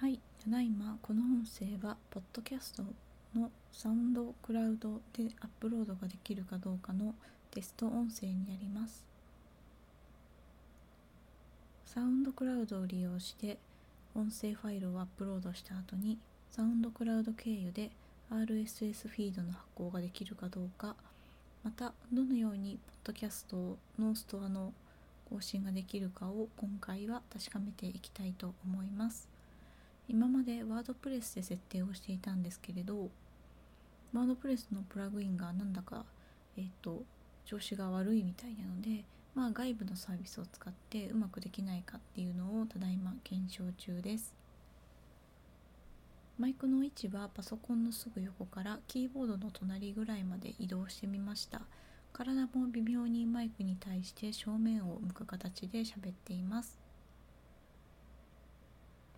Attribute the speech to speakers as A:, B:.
A: はい、ただいまこの音声はポッドキャストのサウンドクラウドでアップロードができるかどうかのテスト音声になります。サウンドクラウドを利用して音声ファイルをアップロードした後にサウンドクラウド経由で RSS フィードの発行ができるかどうかまたどのようにポッドキャストのストアの更新ができるかを今回は確かめていきたいと思います。今までワードプレスで設定をしていたんですけれどワードプレスのプラグインがなんだか、えーと、調子が悪いみたいなので、まあ、外部のサービスを使ってうまくできないかっていうのをただいま検証中です。マイクの位置はパソコンのすぐ横からキーボードの隣ぐらいまで移動してみました。体も微妙にマイクに対して正面を向く形で喋っています。